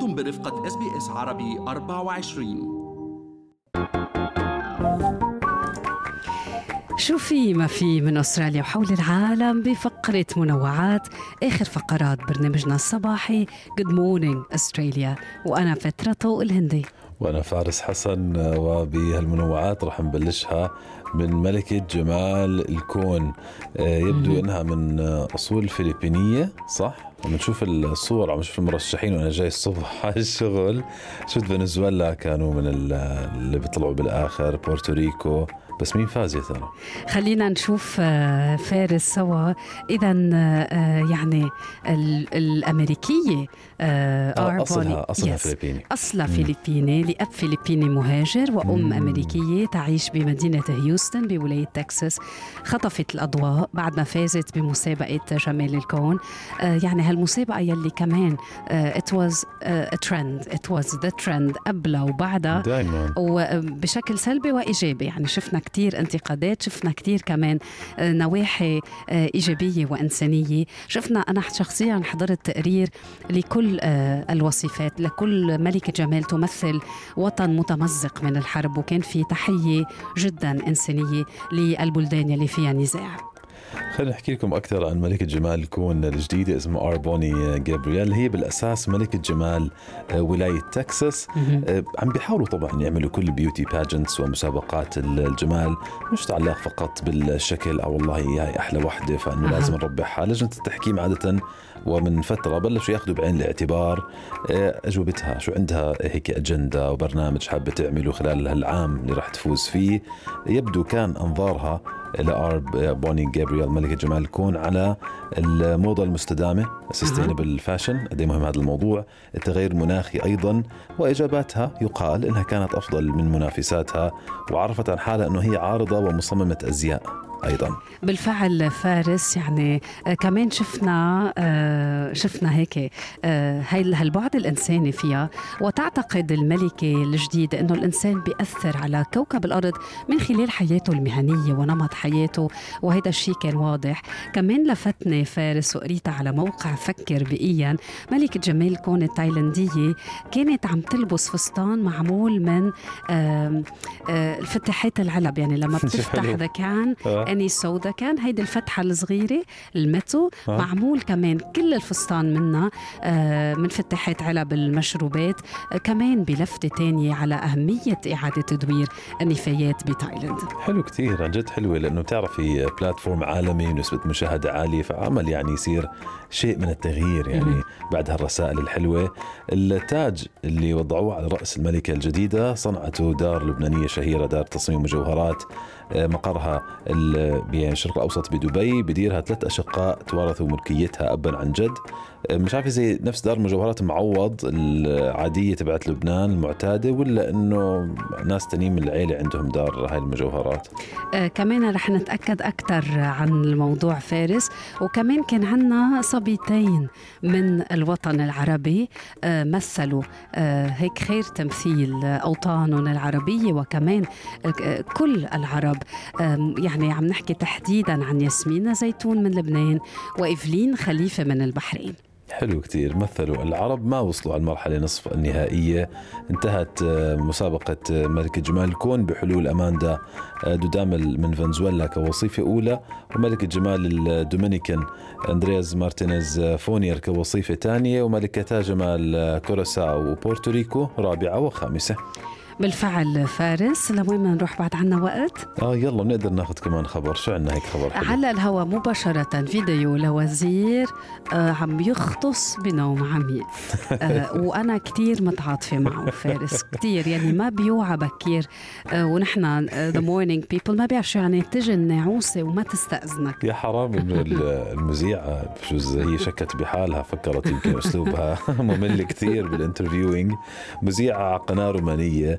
أنتم برفقة SBS عربي 24 شو في ما في من أستراليا وحول العالم بفقرة منوعات؟ آخر فقرات برنامجنا الصباحي Good Morning Australia وأنا بترا طوق الهندي. وأنا فارس حسن وبهالمنوعات راح نبلشها من ملكة جمال الكون. آه، يبدو إنها من أصول فلبينية صح؟ عم نشوف الصور عم نشوف المرشحين وأنا جاي الصبح على الشغل شفت فنزويلا كانوا من اللي بيطلعوا بالآخر بورتوريكو. بس مين فاز يا ترى؟ خلينا نشوف آه، فارس سوا. اذا آه، يعني الأمريكية آه اصلها أصلها. فلبيني. أصلها فلبيني لأب فلبيني مهاجر وأم. أمريكية تعيش بمدينة هيوستن بولاية تكساس. خطفت الأضواء بعد ما فازت بمسابقة جمال الكون. آه يعني هالمسابقة يلي كمان it was trend it was the trend قبلها وبعدها. دائما وبشكل سلبي وإيجابي. يعني شفنا كثير انتقادات شفنا كثير كمان آه، نواحي آه، إيجابية وإنسانية. شفنا أنا شخصيا حضرت تقرير لكل آه، الوصيفات لكل ملكة جمال تمثل وطن متمزق من الحرب وكان في تحية جدا إنسانية للبلدان اللي فيها نزاع. خلينا نحكي لكم أكثر عن ملكة جمال الكون الجديدة اسمها آر بوني جابرييل. هي بالأساس ملكة جمال آه، ولاية تكساس. آه، عم بيحاولوا طبعا يعملوا كل beauty pageants ومسابقات الجمال. مش تتعلق فقط بالشكل أو والله هي أحلى وحدة فإنه لازم نربحها. لجنة التحكيم عادة ومن فترة بلشوا ياخذوا بعين الاعتبار آه، أجوبتها شو عندها هيك أجندة وبرنامج حابة تعمله خلال هالعام اللي راح تفوز فيه. يبدو كان أنظارها لآر بوني جابرييل ملكة جمال الكون على الموضة المستدامة sustainable fashion قد مهم هذا الموضوع؟ التغير المناخي أيضا وإجاباتها يقال إنها كانت أفضل من منافساتها وعرفت عن حالها إنه هي عارضة ومصممة أزياء. أيضا. بالفعل فارس يعني آه كمان شفنا آه شفنا هيك آه هالبعد الإنساني فيها. وتعتقد الملكة الجديده إنه الإنسان بيأثر على كوكب الأرض من خلال حياته المهنية ونمط حياته وهذا الشيء كان واضح. كمان لفتني فارس وقريتها على موقع فكر بقيا ملكة جمال كون التايلنديه كانت عم تلبس فستان معمول من آه آه فتحات العلب يعني لما بتفتح ذكان اني سودا كان هيدي الفتحة الصغيرة المتو آه. معمول كمان كل الفستان منها آه من فتحات علب المشروبات آه كمان بلفتة تانية على أهمية إعادة تدوير النفايات بتايلاند. حلو كثير عن جد حلوة لأنه بتعرفي بلاتفورم عالمي ونسبة مشاهدة عالية فعمل يعني يصير شيء من التغيير يعني بعد هالرسائل الحلوة. التاج اللي وضعوه على رأس الملكة الجديدة صنعته دار لبنانية شهيرة دار تصميم مجوهرات آه، مقرها بالشرق الأوسط بدبي بديرها ثلاث أشقاء توارثوا ملكيتها ابا عن جد. مش عارف زي نفس دار مجوهرات معوض العادية تبعت لبنان المعتادة ولا إنه ناس تانيين من العيلة عندهم دار هاي المجوهرات؟ آه كمان رح نتأكد أكثر عن الموضوع فارس. وكمان كان عندنا صبيتين من الوطن العربي آه مثلوا آه هيك خير تمثيل أوطانهم العربية وكمان آه كل العرب. آه يعني عم نحكي تحديدا عن ياسمين زيتون من لبنان وإيفلين خليفة من البحرين. حلو كتير مثلوا العرب ما وصلوا على المرحلة نصف النهائية. انتهت آه، مسابقة آه، ملكة جمال الكون بحلول أماندا آه، دودامل من فنزويلا كوصيفة أولى وملكة جمال الدومينيكان أندرينا مارتينيز فونير كوصيفة ثانية وملكتا جمال كوراساو وبورتوريكو رابعة وخامسة. بالفعل فارس لوين بدنا نروح بعد عنا وقت؟ آه يلا بنقدر ناخذ كمان خبر. شو عنا هيك خبر حلو. على الهواء مباشرة فيديو لوزير آه عم يغط بنوم عميق. آه وأنا كثير متعاطفة معه فارس كثير يعني ما بيوعى بكير. آه ونحن the morning people ما بيعرف شو يعني تجي النعوسة وما تستأذنك. يا حرام إنه المذيعة بجوز هي شكت بحالها فكرت يمكن أسلوبها ممل كثير بال interviewing مذيعة على قناة رومانية.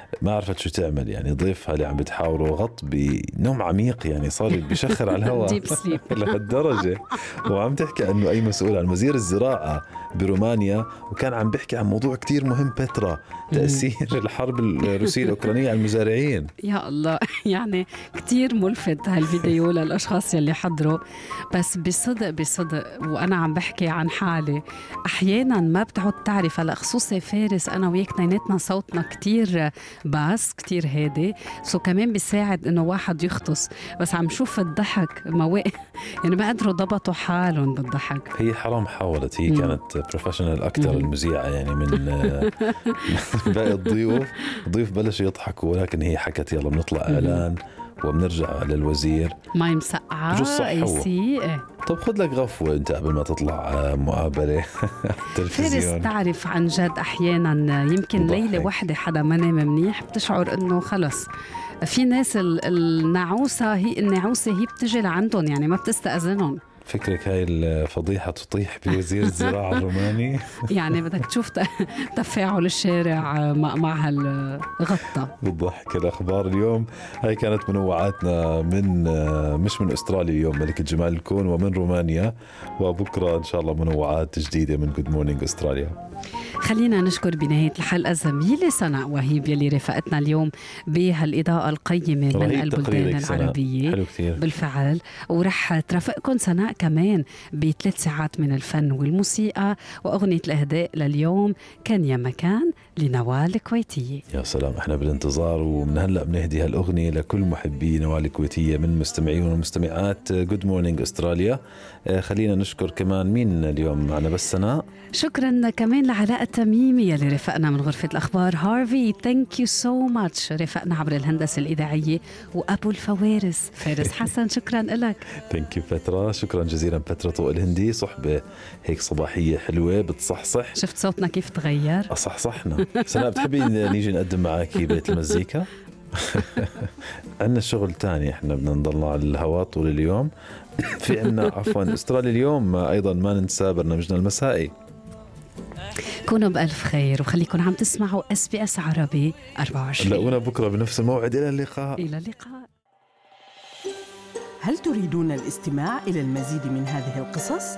ما عرفت شو تعمل يعني ضيفها اللي عم بتحاوره غط بنوم عميق يعني صار بشخر على الهواء. ديب سليب لهالدرجة. وعم تحكي إنه أي مسؤول عن وزير الزراعة برومانيا وكان عم بيحكي عن موضوع كتير مهم بترا تأثير الحرب الروسية الأوكرانية على المزارعين. يا الله. يعني كتير ملفت هالفيديو للأشخاص يلي حضروا. بس بصدق بصدق وأنا عم بحكي عن حالي أحيانا ما بتعود تعرف هلا خصوصي فارس أنا وياك اثنيناتنا صوتنا كتير bass كتير هادي. so كمان بيساعد إنه واحد يغط بس عم شوف الضحك. ما يعني ما قدروا ضبطوا حالهم بالضحك. هي حرام حاولت هي كانت professional أكثر المذيعة يعني من باقي الضيوف. الضيوف بلشوا يضحكوا ولكن هي حكت يلا بنطلع إعلان. وبنرجع للوزير. مي مسقعة بجوز صح هو. طب خذ لك غفوة أنت قبل ما تطلع آه، مقابلة. فارس تلفزيون. تعرف عن جد أحيانا يمكن بضحك. ليلة واحدة حدا ما نام منيح بتشعر إنه خلص. في ناس ال- النعوسه هي النعوسه هي بتجي لعندهم يعني ما بتستأذنهم. فكرك هاي الفضيحة تطيح بوزير الزراعة الروماني؟ يعني بدك تشوف تفاعل الشارع مع, مع هالغطة بالضحك الأخبار اليوم. هاي كانت منوعاتنا من آه، مش من أستراليا اليوم ملكه جمال الكون ومن رومانيا. وبكرة إن شاء الله منوعات جديدة من Good Morning Australia خلينا نشكر بنهاية الحلقة زميلة سناء وهيب يلي رافقتنا اليوم بهالإضاءة القيمة من البلدان. العربية. حلو كثير بالفعل. ورح ترافقكم سناء كمان بثلاث ساعات من الفن والموسيقى وأغنية الإهداء لليوم كان يا مكان لنوال الكويتية يا سلام إحنا بالانتظار ومن هلأ بنهدي هالأغنية لكل محبي نوال الكويتية من مستمعين ومستمعات Good Morning Australia خلينا نشكر كمان مين اليوم معنا بس سناء شكرا كمان لعلاء التميمي يلي رافقنا من غرفة الأخبار. هارفي thank you so much رافقنا عبر الهندسة الإذاعية. وأبو الفوارس فارس حسن شكرا لك. thank you بترا شكرا جزيلا بترا طوق الهندي. صحبة هيك صباحية حلوة بتصحصح. شفت صوتنا كيف تغير؟ أصحصحنا. سناء بتحبي نيجي نقدم معك بيت المزيكا؟ عندنا شغل تاني إحنا بدنا نضلنا على الهواء طول اليوم. في عنا عفوا أستراليا اليوم أيضا ما ننسى برنامجنا المسائي. كونوا بألف خير وخليكم عم تسمعوا SBS عربي 24 لاقونا بكرة بنفس الموعد. إلى اللقاء. إلى اللقاء. هل تريدون الاستماع إلى المزيد من هذه القصص؟